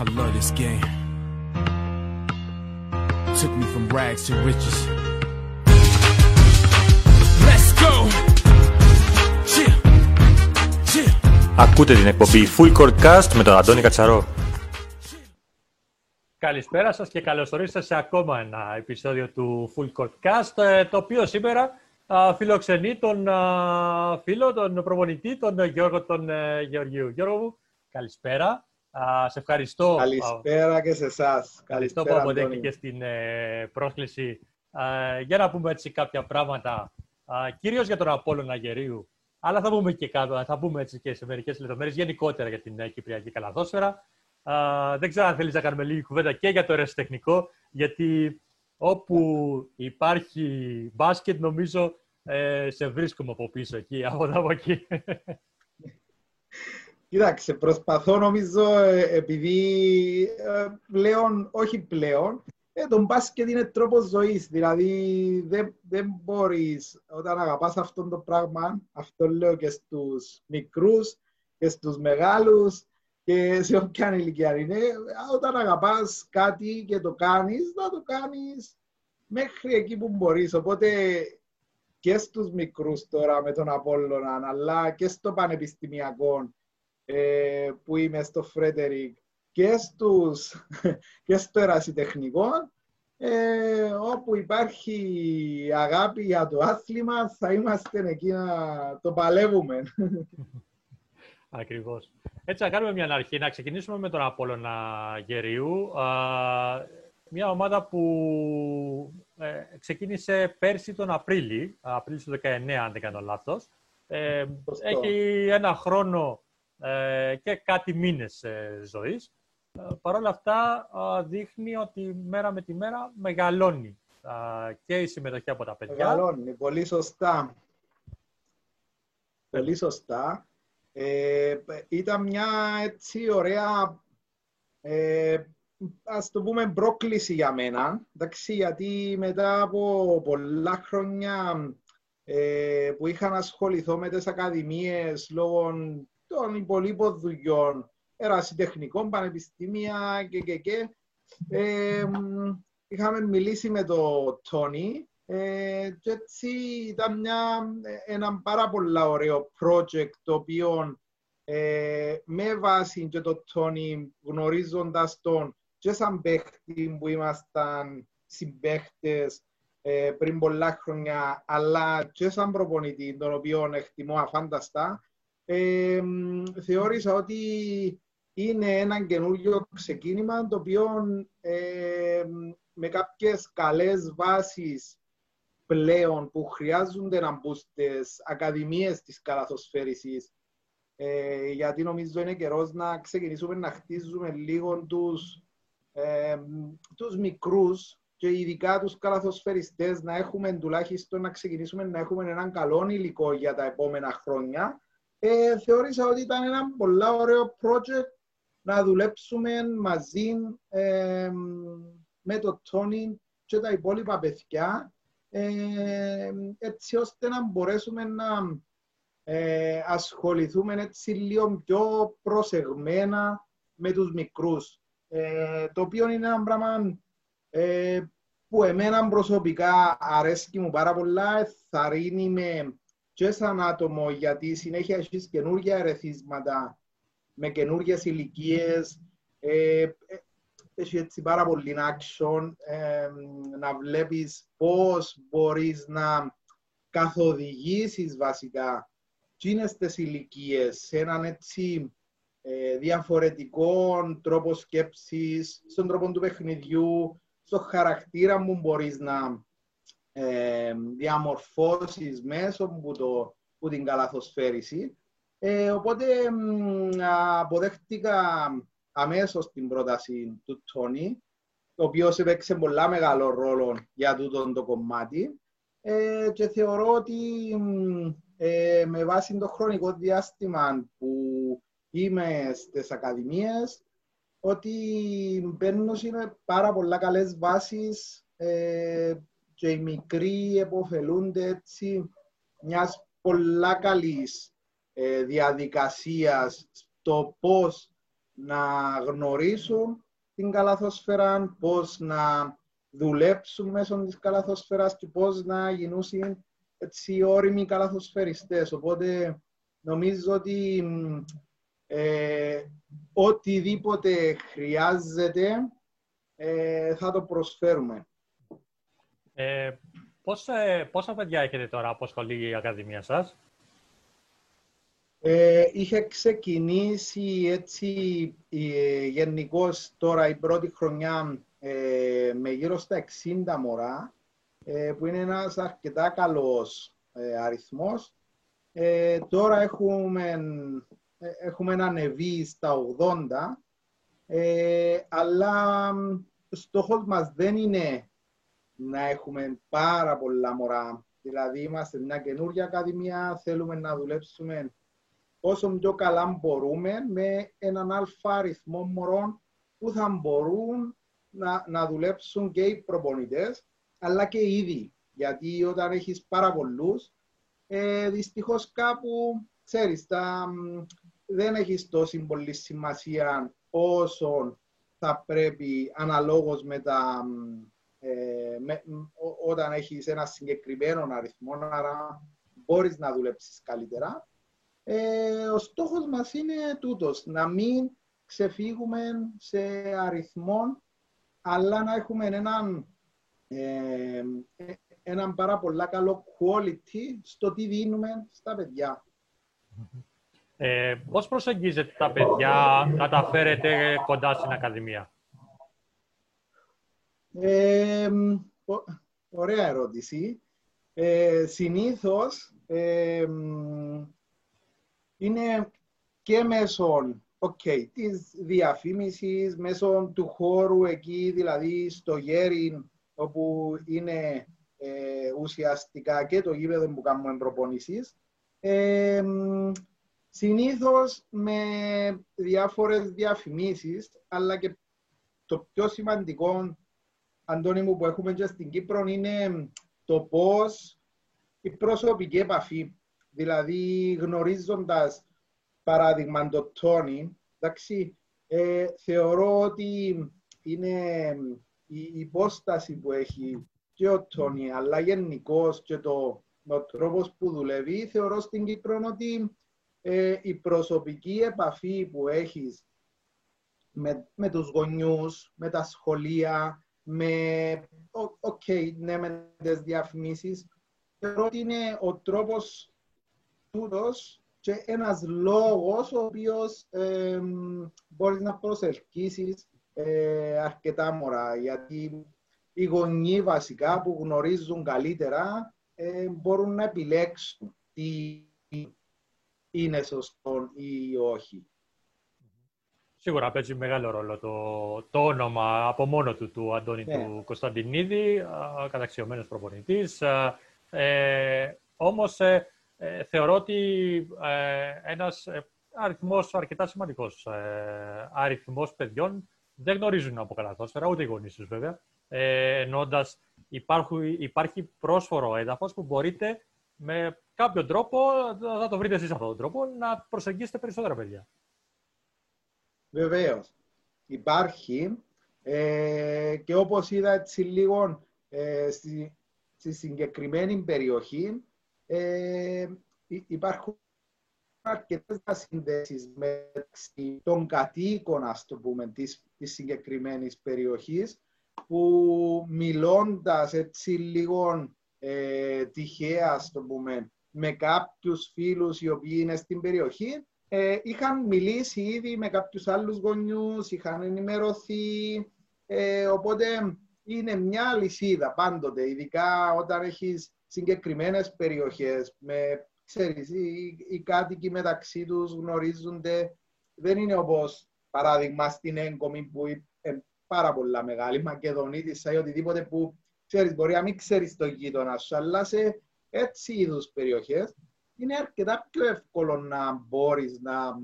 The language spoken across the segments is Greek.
I love this game. Took me from rags to riches. Let's go! Chill. Chill. Ακούτε την εκπομπή Full Court Cast με τον Αντώνη Κατσαρό. Καλησπέρα σας και καλώς ορίσατε σε ακόμα ένα επεισόδιο του Full Court Cast, ε, το οποίο σήμερα α, φιλοξενεί τον α, φίλο, τον προπονητή, τον Γιώργο τον ε, Γεωργίου. Γιώργο μου, καλησπέρα. Α, σε ευχαριστώ. Καλησπέρα και σε εσάς. Ευχαριστώ που αποδέχτηκες την ε, πρόσκληση ε, για να πούμε έτσι κάποια πράγματα, α, κυρίως για τον Απόλλωνα Γερίου, αλλά θα πούμε και κάτω, θα πούμε έτσι και σε μερικές λεπτομέρειες γενικότερα για την ε, Κυπριακή Καλαθόσφαιρα. Α, δεν ξέρω αν θέλεις να κάνουμε λίγη κουβέντα και για το ερασιτεχνικό, γιατί όπου υπάρχει μπάσκετ, νομίζω ε, σε βρίσκουμε από πίσω εκεί, από εδώ από εκεί. Κοίταξε, προσπαθώ νομίζω, ε, επειδή ε, πλέον, όχι πλέον, ε, το μπάσκετ είναι τρόπος ζωής. Δηλαδή, δεν, δεν μπορείς, όταν αγαπάς αυτό το πράγμα, αυτό λέω και στους μικρούς και στους μεγάλους και σε όποια ηλικία είναι, όταν αγαπάς κάτι και το κάνεις, θα το κάνεις μέχρι εκεί που μπορείς. Οπότε και στους μικρούς τώρα με τον Απόλλωνα, αλλά και στο πανεπιστημιακό ε, που είμαι στο Φρέτερικ και, στους, και στο ερασιτεχνικό, ε, όπου υπάρχει αγάπη για το άθλημα, θα είμαστε εκεί να το παλεύουμε. Ακριβώς. Έτσι, να κάνουμε μια αρχή. Να ξεκινήσουμε με τον Απόλλωνα Γερίου. Α, μια ομάδα που ε, ξεκίνησε πέρσι τον Απρίλη, Απρίλη του 19, αν δεν κάνω λάθος. Ε, έχει ένα χρόνο ε, και κάτι μήνες ε, ζωής. Ε, Παρ' όλα αυτά δείχνει ότι μέρα με τη μέρα μεγαλώνει και η συμμετοχή από τα παιδιά. Μεγαλώνει, πολύ σωστά. Πολύ σωστά. Ε, ήταν μια έτσι ωραία, ε, ας το πούμε, πρόκληση για μένα. Εντάξει, γιατί μετά από πολλά χρόνια ε, που είχα να ασχοληθώ με τις ακαδημίες λόγω των υπολείπων δουλειών, ερασιτεχνικών, πανεπιστήμια και και και. Ε, είχαμε μιλήσει με τον Τόνι ε, και έτσι ήταν μια, ένα πάρα πολύ ωραίο project το οποίο ε, με βάση και το Τόνι γνωρίζοντας τον και σαν παίχτη που ήμασταν συμπαίχτες ε, πριν πολλά χρόνια αλλά και σαν προπονητή τον οποίο εκτιμώ αφάνταστα ε, θεώρησα ότι είναι ένα καινούργιο ξεκίνημα το οποίο ε, με κάποιες καλές βάσεις πλέον που χρειάζονται να μπουν στις ακαδημίες της καλαθοσφαίρισης. Ε, γιατί νομίζω είναι καιρός να ξεκινήσουμε να χτίζουμε λίγο τους, ε, τους μικρούς και ειδικά τους καλαθοσφαιριστές να έχουμε τουλάχιστον να ξεκινήσουμε να έχουμε έναν καλό υλικό για τα επόμενα χρόνια ε, θεώρησα ότι ήταν ένα πολύ ωραίο project να δουλέψουμε μαζί ε, με το Τόνι και τα υπόλοιπα παιδιά ε, έτσι ώστε να μπορέσουμε να ε, ασχοληθούμε έτσι λίγο πιο προσεγμένα με τους μικρούς. Ε, το οποίο είναι ένα πράγμα ε, που εμένα προσωπικά αρέσει μου πάρα πολλά, θα με και σαν άτομο, γιατί συνέχεια έχεις καινούργια ερεθίσματα με καινούργιες ηλικίες. Ε, ε, έχει έτσι πάρα πολύ action ε, να βλέπεις πώς μπορείς να καθοδηγήσεις βασικά τις τις ηλικίες σε έναν έτσι ε, διαφορετικό τρόπο σκέψης, στον τρόπο του παιχνιδιού, στο χαρακτήρα μου μπορείς να ε, διαμορφώσεις μέσω που, το, που την καλαθοσφαίριση. Ε, οπότε αποδέχτηκα αμέσως την πρόταση του Τόνι, το οποίος έπαιξε πολλά μεγάλο ρόλο για τούτο το κομμάτι ε, και θεωρώ ότι ε, με βάση το χρονικό διάστημα που είμαι στις ακαδημίες ότι μπαίνουν είναι πάρα πολλά καλές βάσεις ε, και οι μικροί εποφελούνται έτσι μιας πολλά καλής ε, διαδικασίας στο πώς να γνωρίσουν την καλαθόσφαιρα, πώς να δουλέψουν μέσω της καλαθόσφαιρας και πώς να γίνουν έτσι όριμοι καλαθοσφαιριστές. Οπότε νομίζω ότι ε, οτιδήποτε χρειάζεται ε, θα το προσφέρουμε. Ε, πώς, ε, πόσα παιδιά έχετε τώρα από σχολή η Ακαδημία σας; Ε, είχε ξεκινήσει έτσι ε, γενικώς τώρα η πρώτη χρονιά ε, με γύρω στα 60 μωρά, ε, που είναι ένας αρκετά καλός ε, αριθμός. Ε, τώρα έχουμε, έχουμε ανεβεί στα 80, αλλά στόχος μας δεν είναι να έχουμε πάρα πολλά μωρά. Δηλαδή είμαστε μια καινούργια ακαδημία, θέλουμε να δουλέψουμε όσο πιο καλά μπορούμε με έναν αλφα αριθμό μωρών που θα μπορούν να, να δουλέψουν και οι προπονητές αλλά και οι ίδιοι. Γιατί όταν έχεις πάρα πολλούς, ε, δυστυχώς κάπου, ξέρεις, τα, δεν έχεις τόση πολύ σημασία όσο θα πρέπει αναλόγως με τα, ε, με, όταν έχεις ένα συγκεκριμένο αριθμό, άρα μπορείς να δουλέψεις καλύτερα. Ε, ο στόχος μας είναι τούτος, να μην ξεφύγουμε σε αριθμό, αλλά να έχουμε έναν, ε, έναν πάρα πολύ καλό quality στο τι δίνουμε στα παιδιά. Ε, πώς προσεγγίζετε τα παιδιά να τα φέρετε κοντά στην Ακαδημία; Ε, ωραία ερώτηση. Ε, συνήθως ε, είναι και μέσω okay, της διαφήμισης, μέσω του χώρου εκεί, δηλαδή στο γέρι, όπου είναι ε, ουσιαστικά και το γήπεδο που κάνουμε προπονήσεις. Ε, συνήθως με διάφορες διαφημίσεις, αλλά και το πιο σημαντικό, Αντώνη μου, που έχουμε και στην Κύπρο, είναι το πώς η προσωπική επαφή. Δηλαδή, γνωρίζοντας παράδειγμα το Τόνι, εντάξει, ε, θεωρώ ότι είναι η υπόσταση που έχει και ο Τόνι, αλλά γενικώς και το, ο τρόπος που δουλεύει, θεωρώ στην Κύπρο ότι ε, η προσωπική επαφή που έχεις με, με τους γονιούς, με τα σχολεία, με, okay, ναι, με τις διαφημίσεις, θεωρώ ότι είναι ο τρόπος τούτος και ένας λόγος ο οποίος ε, μπορείς να προσελκύσεις ε, αρκετά μωρά. Γιατί οι γονείς βασικά που γνωρίζουν καλύτερα ε, μπορούν να επιλέξουν τι είναι σωστό ή όχι. Σίγουρα παίζει μεγάλο ρόλο το, το όνομα από μόνο του του Αντώνη ναι. του Κωνσταντινίδη, καταξιωμένος προπονητής. Ε, όμως ε, ε, θεωρώ ότι ε, ένας ε, αριθμός αρκετά σημαντικός ε, αριθμός παιδιών δεν γνωρίζουν από καλαθόσφαιρα, ούτε οι γονείς τους βέβαια, ε, εννοώντας υπάρχει, υπάρχει πρόσφορο έδαφος που μπορείτε με κάποιο τρόπο, θα το βρείτε εσείς αυτόν τον τρόπο, να προσεγγίσετε περισσότερα παιδιά. Βεβαίως. Υπάρχει ε, και όπως είδα έτσι λίγο ε, στη, στη συγκεκριμένη περιοχή ε, υπάρχουν αρκετές συνδέσει μεταξύ των κατοίκων, ας το πούμε, της, της συγκεκριμένης περιοχής, που μιλώντας έτσι λίγο ε, τυχαία, ας το πούμε, με κάποιους φίλους οι οποίοι είναι στην περιοχή, ε, είχαν μιλήσει ήδη με κάποιους άλλους γονιούς, είχαν ενημερωθεί, ε, οπότε είναι μια λυσίδα πάντοτε, ειδικά όταν έχεις συγκεκριμένες περιοχές, με, ξέρεις, οι, οι κάτοικοι μεταξύ τους γνωρίζονται. Δεν είναι όπως, παράδειγμα, στην έγκομη που είναι πάρα πολλά μεγάλη, Μακεδονίτησα ή οτιδήποτε που, ξέρεις, μπορεί να μην ξέρεις το γείτονα σου, αλλά σε έτσι είδους περιοχές είναι αρκετά πιο εύκολο να μπορείς να,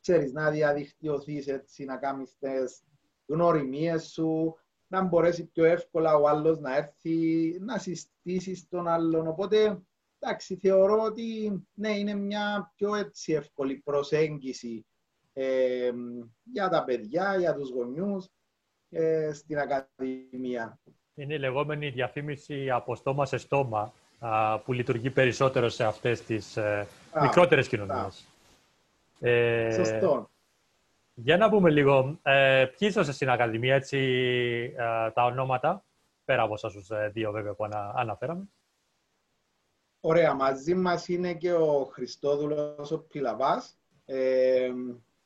ξέρεις, να διαδικτυωθείς έτσι, να κάνεις τις γνωριμίες σου, να μπορέσει πιο εύκολα ο άλλος να έρθει, να συστήσεις τον άλλον. Οπότε, εντάξει, θεωρώ ότι ναι, είναι μια πιο έτσι εύκολη προσέγγιση ε, για τα παιδιά, για τους γονιούς ε, στην Ακαδημία. Είναι η λεγόμενη διαφήμιση από στόμα σε στόμα α, που λειτουργεί περισσότερο σε αυτές τις ε, Α, μικρότερες κοινωνίες. Ε, Σωστό. Για να πούμε λίγο, ε, ποιοι είσαστε στην Ακαδημία, έτσι, ε, τα ονόματα, πέρα από εσάς τους ε, δύο βέβαια που ανα, αναφέραμε. Ωραία, μαζί μας είναι και ο Χριστόδουλος ο Πιλαβάς, ε,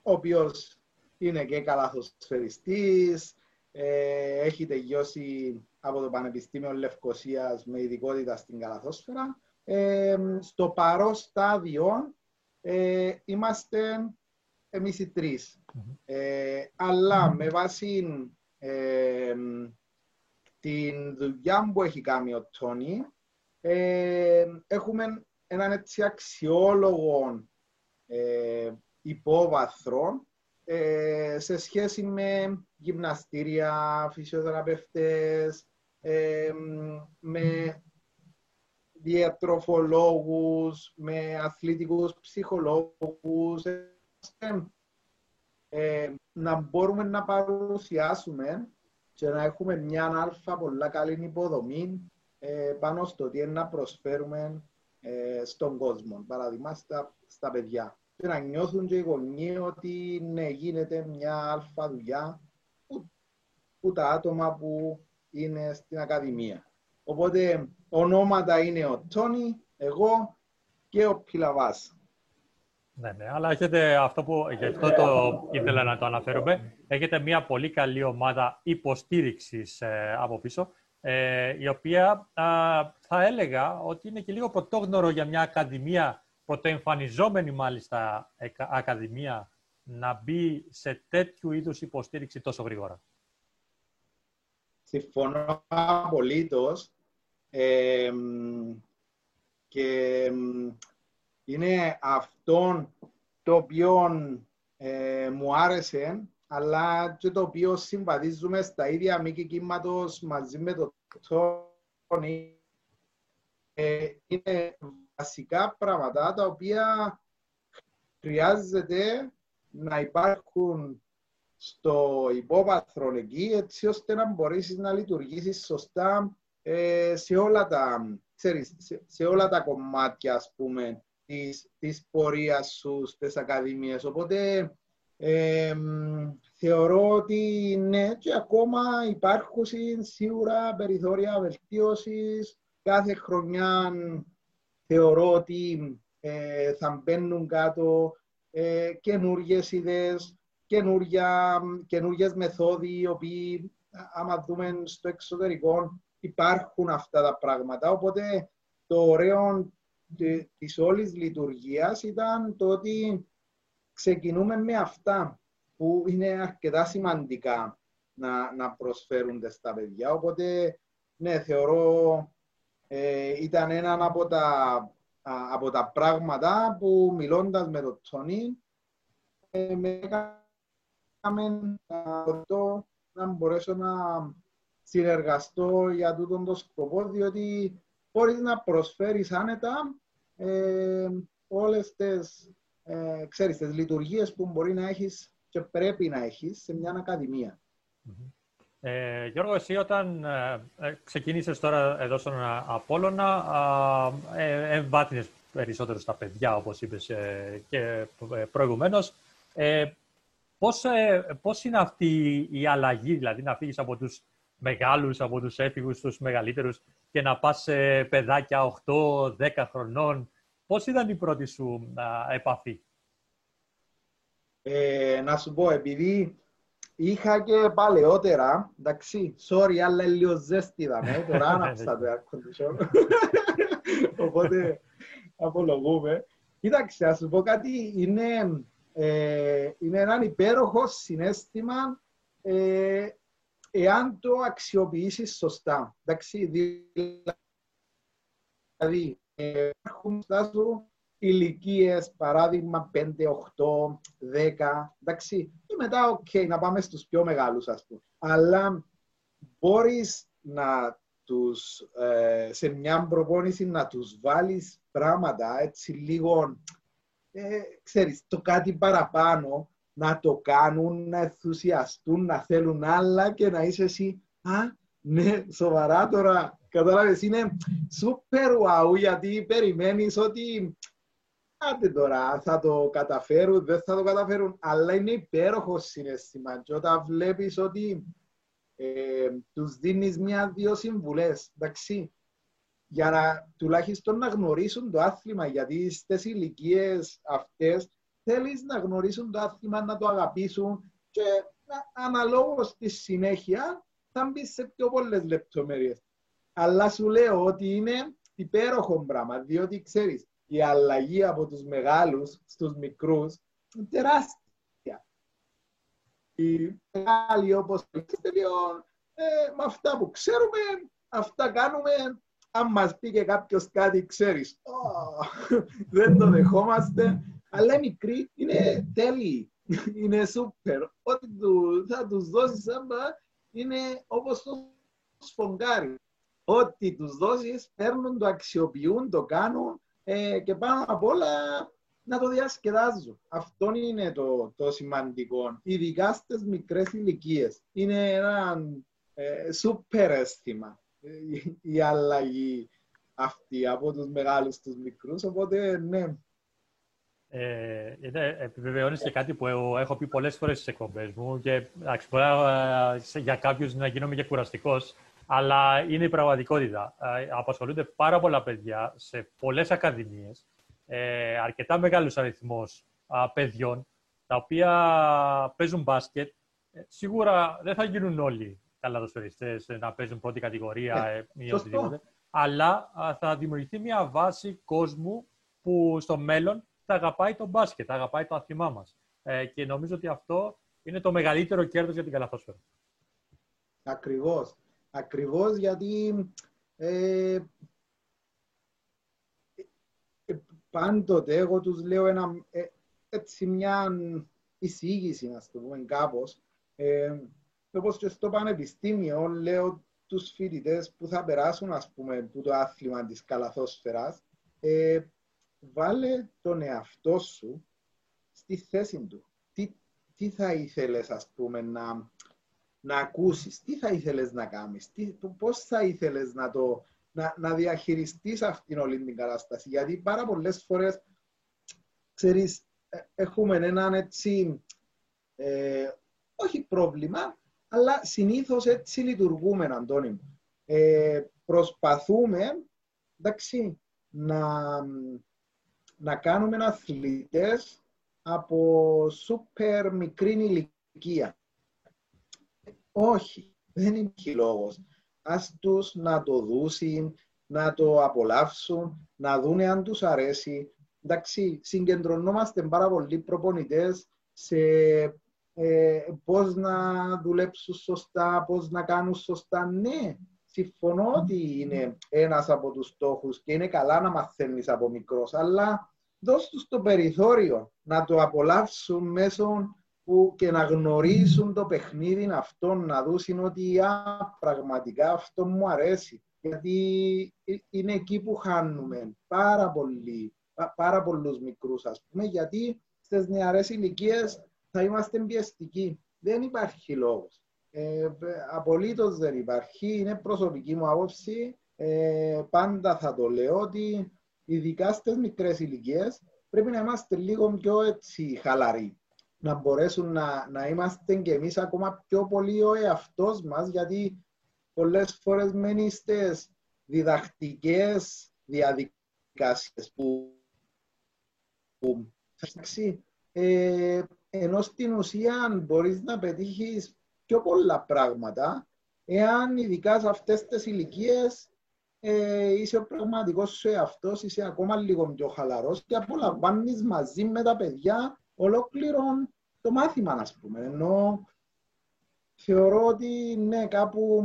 ο οποίος είναι και καλαθοσφαιριστής, ε, έχει τελειώσει από το Πανεπιστήμιο Λευκοσίας με ειδικότητα στην καλαθόσφαιρα. Ε, στο παρόν στάδιο ε, είμαστε εμείς οι τρεις. Ε, αλλά με βάση ε, την δουλειά που έχει κάνει ο Τόνι, ε, έχουμε έναν έτσι αξιόλογο ε, υπόβαθρο ε, σε σχέση με γυμναστήρια, φυσιοθεραπευτές, ε, με διατροφολόγους, με αθλητικούς ψυχολόγους, ε, ε, να μπορούμε να παρουσιάσουμε και να έχουμε μια αλφα πολλά καλή υποδομή ε, πάνω στο τι είναι να προσφέρουμε ε, στον κόσμο, παραδείγμα στα, στα παιδιά. Και να νιώθουν και οι γονείς ότι ναι, γίνεται μια αλφα δουλειά που, που τα άτομα που είναι στην Ακαδημία. Οπότε ονόματα είναι ο Τόνι, εγώ και ο Πιλαβάς. Ναι, ναι, αλλά έχετε αυτό που, γι' αυτό το ήθελα να το αναφέρουμε, έχετε μια πολύ καλή ομάδα υποστήριξης ε, από πίσω, ε, η οποία α, θα έλεγα ότι είναι και λίγο πρωτόγνωρο για μια ακαδημία, πρωτοεμφανιζόμενη μάλιστα εκα- ακαδημία, να μπει σε τέτοιου είδους υποστήριξη τόσο γρήγορα. Συμφωνώ απολύτως. Ε, και μ, είναι αυτό το οποίο ε, μου άρεσε, αλλά και το οποίο συμβαδίζουμε στα ίδια μήκη κύματος μαζί με το Τόνι. Ε, είναι βασικά πράγματα τα οποία χρειάζεται να υπάρχουν στο υπόβαθρο εκεί, έτσι ώστε να μπορέσεις να λειτουργήσεις σωστά ε, σε, όλα τα, ξέρεις, σε, σε όλα τα κομμάτια, ας πούμε, της, της πορείας σου στις ακαδημίες. Οπότε, ε, μ, θεωρώ ότι ναι, και ακόμα υπάρχουν σίγουρα περιθώρια βελτίωσης. Κάθε χρονιά θεωρώ ότι ε, θα μπαίνουν κάτω ε, καινούργιες ιδέες, καινούργια, καινούργιες μεθόδοι, οι οποίοι, άμα δούμε στο εξωτερικό, υπάρχουν αυτά τα πράγματα. Οπότε, το ωραίο τη- της όλης λειτουργίας ήταν το ότι ξεκινούμε με αυτά που είναι αρκετά σημαντικά να, να προσφέρονται στα παιδιά. Οπότε, ναι, θεωρώ ε, ήταν ένα από τα, α, από τα πράγματα που μιλώντας με τον Τόνι ε, με έκαμε να, ρωτώ να μπορέσω να συνεργαστώ για τούτον το σκοπό, διότι μπορείς να προσφέρεις άνετα ε, όλες τις, ε, ξέρεις, τις λειτουργίες που μπορεί να έχεις και πρέπει να έχεις σε μια ακαδημία. Ε, Γιώργο, εσύ όταν ε, ε, ξεκίνησες τώρα εδώ στον ε, Απόλλωνα, α, ε, εμβάθυνες περισσότερο στα παιδιά, όπως είπες ε, και ε, προηγουμένως. Ε, πώς, ε, πώς είναι αυτή η αλλαγή, δηλαδή να φύγεις από τους μεγάλους, από τους έφηβους, στους μεγαλύτερους και να πας σε παιδάκια 8-10 χρονών. Πώς ήταν η πρώτη σου α, επαφή; Ε, να σου πω, επειδή είχα και παλαιότερα, εντάξει, sorry, αλλά λίγο ζέστη είδαμε, τώρα άναψα το air condition. Οπότε, απολογούμε. Κοίταξε, να σου πω κάτι, είναι, ε, είναι έναν υπέροχο συνέστημα ε, εάν το αξιοποιήσεις σωστά. Εντάξει, δηλαδή, ε, υπάρχουν μπροστά σου ηλικίες, παράδειγμα 5, 8, 10, εντάξει. Και μετά, οκ, να πάμε στους πιο μεγάλους, ας πούμε. Αλλά μπορείς να τους, ε, σε μια προπόνηση να τους βάλεις πράγματα, έτσι λίγο, ε, ξέρεις, το κάτι παραπάνω, να το κάνουν, να ενθουσιαστούν, να θέλουν άλλα και να είσαι εσύ, α, ναι, σοβαρά τώρα, κατάλαβες, είναι super wow γιατί περιμένεις ότι άντε τώρα, θα το καταφέρουν, δεν θα το καταφέρουν, αλλά είναι υπέροχο συναίσθημα και όταν βλέπεις ότι ε, τους δίνεις μια-δύο συμβουλές, εντάξει, για να τουλάχιστον να γνωρίσουν το άθλημα, γιατί στις ηλικίες αυτές θέλεις να γνωρίσουν το άθλημα, να το αγαπήσουν και αναλόγως στη συνέχεια θα μπει σε πιο πολλές λεπτομέρειες. Αλλά σου λέω ότι είναι υπέροχο πράγμα, διότι ξέρεις, η αλλαγή από τους μεγάλους στους μικρούς είναι τεράστια. Οι μεγάλοι όπως τελειών, ε, με αυτά που ξέρουμε, αυτά κάνουμε, αν μας πει και κάποιος κάτι ξέρεις, δεν το δεχόμαστε, αλλά οι μικροί είναι τέλειοι, είναι σούπερ. Ό,τι του, θα τους δώσεις άμπα είναι όπως το σφογγάρι. Ό,τι τους δώσεις παίρνουν, το αξιοποιούν, το κάνουν ε, και πάνω απ' όλα να το διασκεδάζουν. Αυτό είναι το, το σημαντικό. Ειδικά στις μικρές ηλικίες. Είναι ένα ε, σούπερ αίσθημα ε, η αλλαγή αυτή από τους μεγάλους στους μικρούς. Οπότε, ναι, ε, είναι, επιβεβαιώνεις και κάτι που έχω πει πολλές φορές στις εκπομπές μου και μπορεί για κάποιους να γίνομαι και κουραστικός, αλλά είναι η πραγματικότητα. Ε, απασχολούνται πάρα πολλά παιδιά σε πολλές ακαδημίες, ε, αρκετά μεγάλους αριθμός παιδιών, τα οποία παίζουν μπάσκετ. Ε, σίγουρα δεν θα γίνουν όλοι καλαδοσφαιριστές να παίζουν πρώτη κατηγορία ή οτιδήποτε, αλλά θα δημιουργηθεί μια βάση κόσμου που στο μέλλον θα αγαπάει το μπάσκετ, θα αγαπάει το άθλημά μας. και νομίζω ότι αυτό είναι το μεγαλύτερο κέρδος για την καλαθόσφαιρα. Ακριβώς. Ακριβώς γιατί ε, ε, πάντοτε εγώ τους λέω ένα, ε, έτσι μια εισήγηση, να το πούμε κάπως. Ε, όπως και στο πανεπιστήμιο λέω τους φοιτητές που θα περάσουν ας πούμε που το άθλημα της καλαθόσφαιρας ε, βάλε τον εαυτό σου στη θέση του. Τι, τι θα ήθελες ας πούμε να, να ακούσεις, τι θα ήθελες να κάνεις, τι, πώς θα ήθελες να, το, να, να διαχειριστείς αυτήν όλη την κατάσταση. Γιατί πάρα πολλές φορές, ξέρεις, ε, έχουμε έναν έτσι, ε, όχι πρόβλημα, αλλά συνήθως έτσι λειτουργούμε, Αντώνη ε, προσπαθούμε, εντάξει, να, να κάνουμε αθλητές από σούπερ μικρή ηλικία. Όχι, δεν υπάρχει λόγος. Ας τους να το δούσουν, να το απολαύσουν, να δούνε αν τους αρέσει. Εντάξει, συγκεντρωνόμαστε πάρα πολλοί προπονητές σε ε, πώς να δουλέψουν σωστά, πώς να κάνουν σωστά. Ναι, συμφωνώ ότι είναι ένας από τους στόχους και είναι καλά να μαθαίνεις από μικρός, αλλά δώσ' τους το περιθώριο να το απολαύσουν μέσω που και να γνωρίσουν το παιχνίδι αυτό, να δούσουν ότι α, πραγματικά αυτό μου αρέσει. Γιατί ε, είναι εκεί που χάνουμε πάρα, πολύ, πάρα πολλούς μικρούς, ας πούμε, γιατί στις νεαρές ηλικίες θα είμαστε πιεστικοί. Δεν υπάρχει λόγος. Ε, απολύτως δεν υπάρχει. Είναι προσωπική μου άποψη. Ε, πάντα θα το λέω ότι ειδικά στις μικρές ηλικίες πρέπει να είμαστε λίγο πιο έτσι χαλαροί να μπορέσουν να, να είμαστε και εμείς ακόμα πιο πολύ ο εαυτός μας, γιατί πολλές φορές μένει στις διδακτικές διαδικασίες που, που ε, ενώ στην ουσία μπορείς να πετύχεις πιο πολλά πράγματα εάν ειδικά σε αυτές τις ηλικίες ε, είσαι ο πραγματικός σου εαυτός, είσαι ακόμα λίγο πιο χαλαρός και απολαμβάνεις μαζί με τα παιδιά ολόκληρο το μάθημα, ας πούμε. Ενώ θεωρώ ότι ναι, κάπου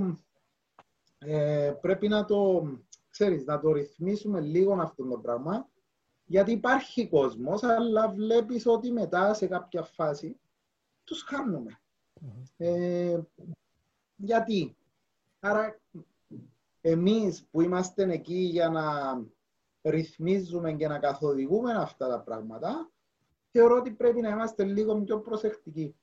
ε, πρέπει να το, ξέρεις, να το ρυθμίσουμε λίγο αυτό το πράγμα, γιατί υπάρχει κόσμος, αλλά βλέπεις ότι μετά σε κάποια φάση τους χάνουμε. Ε, γιατί; Άρα εμείς που είμαστε εκεί για να ρυθμίζουμε και να καθοδηγούμε αυτά τα πράγματα, θεωρώ ότι πρέπει να είμαστε λίγο πιο προσεκτικοί.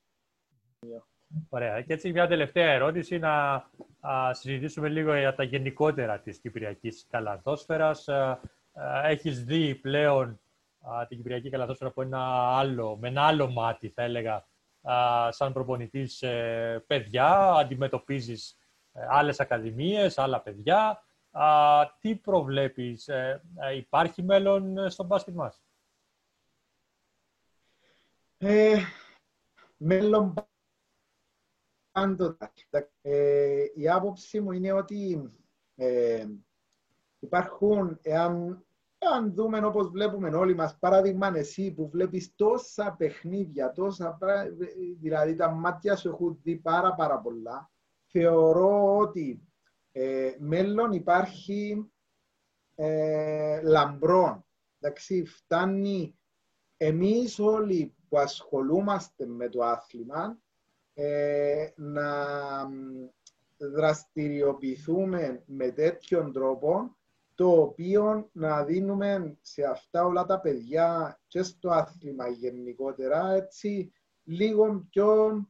Ωραία. Και έτσι μια τελευταία ερώτηση να α, συζητήσουμε λίγο για τα γενικότερα της Κυπριακής Καλαθόσφαιρας. Α, α, έχεις δει πλέον α, την Κυπριακή Καλαθόσφαιρα από ένα άλλο, με ένα άλλο μάτι θα έλεγα α, σαν προπονητής ε, παιδιά, αντιμετωπίζεις ε, άλλες ακαδημίες, άλλα παιδιά. Α, τι προβλέπεις, ε, ε, υπάρχει μέλλον στο μπάσκετ μας; Ε, μέλλον πάντοτε. Ε, η άποψη μου είναι ότι ε, υπάρχουν, εάν, εάν δούμε όπως βλέπουμε όλοι μας, παράδειγμα εσύ που βλέπεις τόσα παιχνίδια, τόσα πρά- δηλαδή τα μάτια σου έχουν δει πάρα πάρα πολλά, θεωρώ ότι ε, μέλλον υπάρχει ε, λαμπρών. Εντάξει, φτάνει εμείς όλοι που ασχολούμαστε με το άθλημα ε, να μ, δραστηριοποιηθούμε με τέτοιον τρόπο το οποίο να δίνουμε σε αυτά όλα τα παιδιά και στο άθλημα γενικότερα έτσι λίγο πιο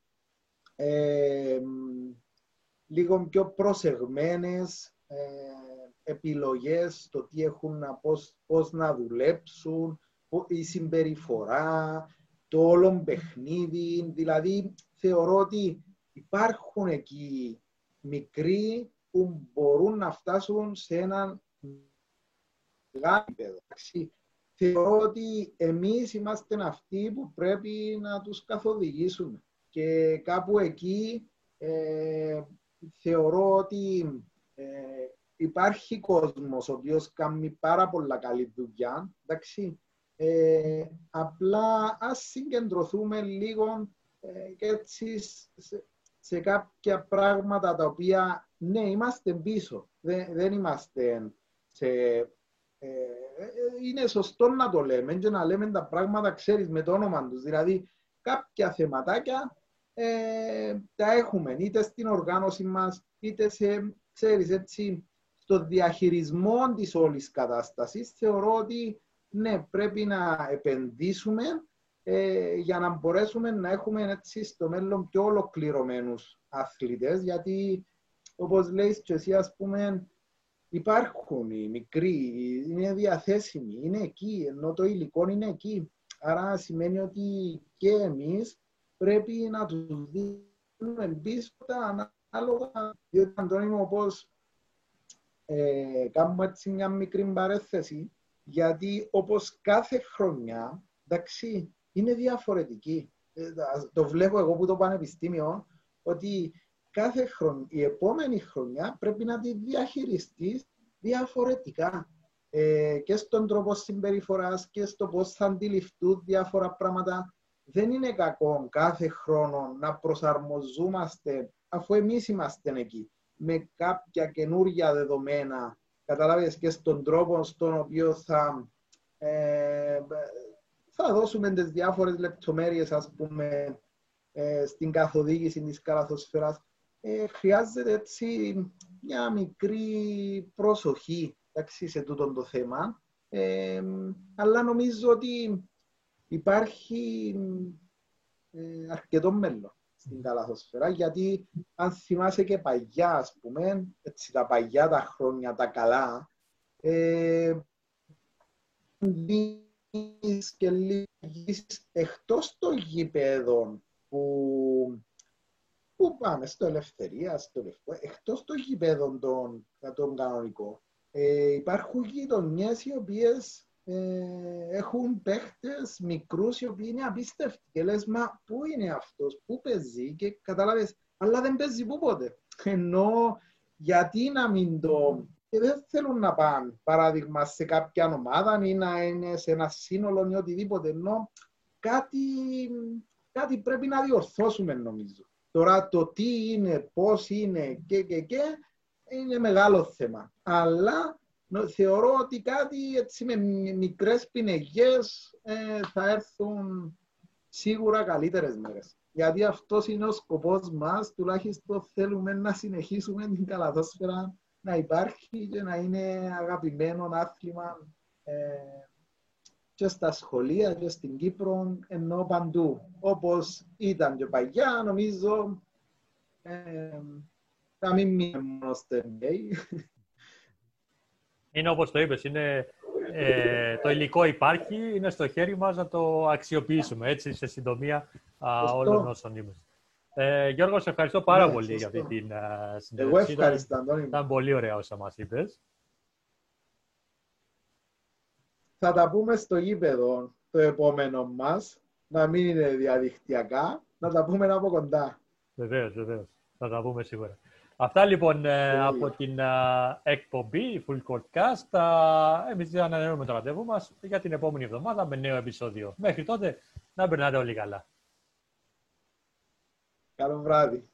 ε, μ, λίγο πιο προσεγμένες ε, επιλογές στο τι έχουν να, πώς, πώς να δουλέψουν, πο- η συμπεριφορά, το όλο παιχνίδι. Δηλαδή, θεωρώ ότι υπάρχουν εκεί μικροί που μπορούν να φτάσουν σε έναν μεγάλο επίπεδο. Εντάξει. Θεωρώ ότι εμείς είμαστε αυτοί που πρέπει να τους καθοδηγήσουμε. Και κάπου εκεί ε, θεωρώ ότι ε, υπάρχει κόσμος ο οποίος κάνει πάρα πολλά καλή δουλειά. Εντάξει. Ε, απλά ας συγκεντρωθούμε λίγο ε, και έτσι σε, σε κάποια πράγματα τα οποία ναι, είμαστε πίσω. Δεν, δεν είμαστε σε... ε, ε, είναι σωστό να το λέμε και να λέμε τα πράγματα, ξέρεις, με το όνομα τους. Δηλαδή, κάποια θεματάκια ε, τα έχουμε είτε στην οργάνωση μας, είτε σε, ξέρεις, έτσι, στο διαχειρισμό της όλης κατάστασης. Θεωρώ ότι ναι, πρέπει να επενδύσουμε ε, για να μπορέσουμε να έχουμε έτσι στο μέλλον πιο ολοκληρωμένους αθλητές, γιατί όπως λέει και εσύ, ας πούμε, υπάρχουν οι μικροί, είναι διαθέσιμοι, είναι εκεί, ενώ το υλικό είναι εκεί. Άρα σημαίνει ότι και εμείς πρέπει να τους δίνουμε πίσω τα ανάλογα, διότι Αντώνη μου, όπως ε, κάνουμε έτσι μια μικρή παρέθεση, γιατί όπως κάθε χρονιά, εντάξει, είναι διαφορετική. Ε, το βλέπω εγώ που το πανεπιστήμιο, ότι κάθε χρονιά, η επόμενη χρονιά πρέπει να τη διαχειριστείς διαφορετικά. Ε, και στον τρόπο συμπεριφοράς και στο πώς θα αντιληφθούν διάφορα πράγματα. Δεν είναι κακό κάθε χρόνο να προσαρμοζόμαστε, αφού εμείς είμαστε εκεί, με κάποια καινούργια δεδομένα, καταλάβεις, και στον τρόπο στον οποίο θα, ε, θα δώσουμε τις διάφορες λεπτομέρειες, ας πούμε, ε, στην καθοδήγηση της καλαθοσφαιράς. Ε, χρειάζεται έτσι μια μικρή προσοχή εντάξει, σε τούτο το θέμα. Ε, αλλά νομίζω ότι υπάρχει ε, αρκετό μέλλον στην καλαθοσφαιρά, γιατί αν θυμάσαι και παγιά, ας πούμε, έτσι, τα παγιά τα χρόνια, τα καλά, ε, δεις και λίγες εκτός των γηπέδων που, που πάμε στο Ελευθερία, στο Λευκό, εκτός των γηπέδων των, των κανονικών, ε, υπάρχουν γειτονιές οι οποίες ε, έχουν παίχτες μικρούς οι οποίοι είναι απίστευτοι και λες μα πού είναι αυτός, πού παίζει και κατάλαβες αλλά δεν παίζει πού πότε ενώ γιατί να μην το και δεν θέλουν να πάνε παράδειγμα σε κάποια ομάδα ή να είναι σε ένα σύνολο ή οτιδήποτε ενώ κάτι, κάτι πρέπει να διορθώσουμε νομίζω τώρα το τι είναι, πώς είναι και και και είναι μεγάλο θέμα αλλά θεωρώ ότι κάτι έτσι με μικρές πινεγιές ε, θα έρθουν σίγουρα καλύτερες μέρες. Γιατί αυτός είναι ο σκοπός μας, τουλάχιστον θέλουμε να συνεχίσουμε την καλαθόσφαιρα να υπάρχει και να είναι αγαπημένο άθλημα ε, και στα σχολεία και στην Κύπρο, ενώ παντού. Όπως ήταν και παλιά, νομίζω, ε, να μην μείνει μόνο στο NBA. Είναι όπως το είπες, είναι, ε, το υλικό υπάρχει, είναι στο χέρι μας να το αξιοποιήσουμε, έτσι, σε συντομία α, Σωστό. όλων όσων είμαστε. Ε, Γιώργο, σε ευχαριστώ πάρα Ναι, πολύ για σωστό. αυτή την α, Εγώ συνέντευξη. Ήταν- ευχαριστώ, Αντώνη. Ήταν πολύ ωραία όσα μας είπες. Θα τα πούμε στο γήπεδο το επόμενο μας, να μην είναι διαδικτυακά, να τα πούμε από κοντά. Βεβαίως, βεβαίως. Θα τα πούμε σίγουρα. Αυτά λοιπόν ε, Τέλεια. από την α, εκπομπή Full Court Cast. Uh, Εμείς ανανεώνουμε το ραντεβού μας για την επόμενη εβδομάδα με νέο επεισόδιο. Μέχρι τότε να περνάτε όλοι καλά. Καλό βράδυ.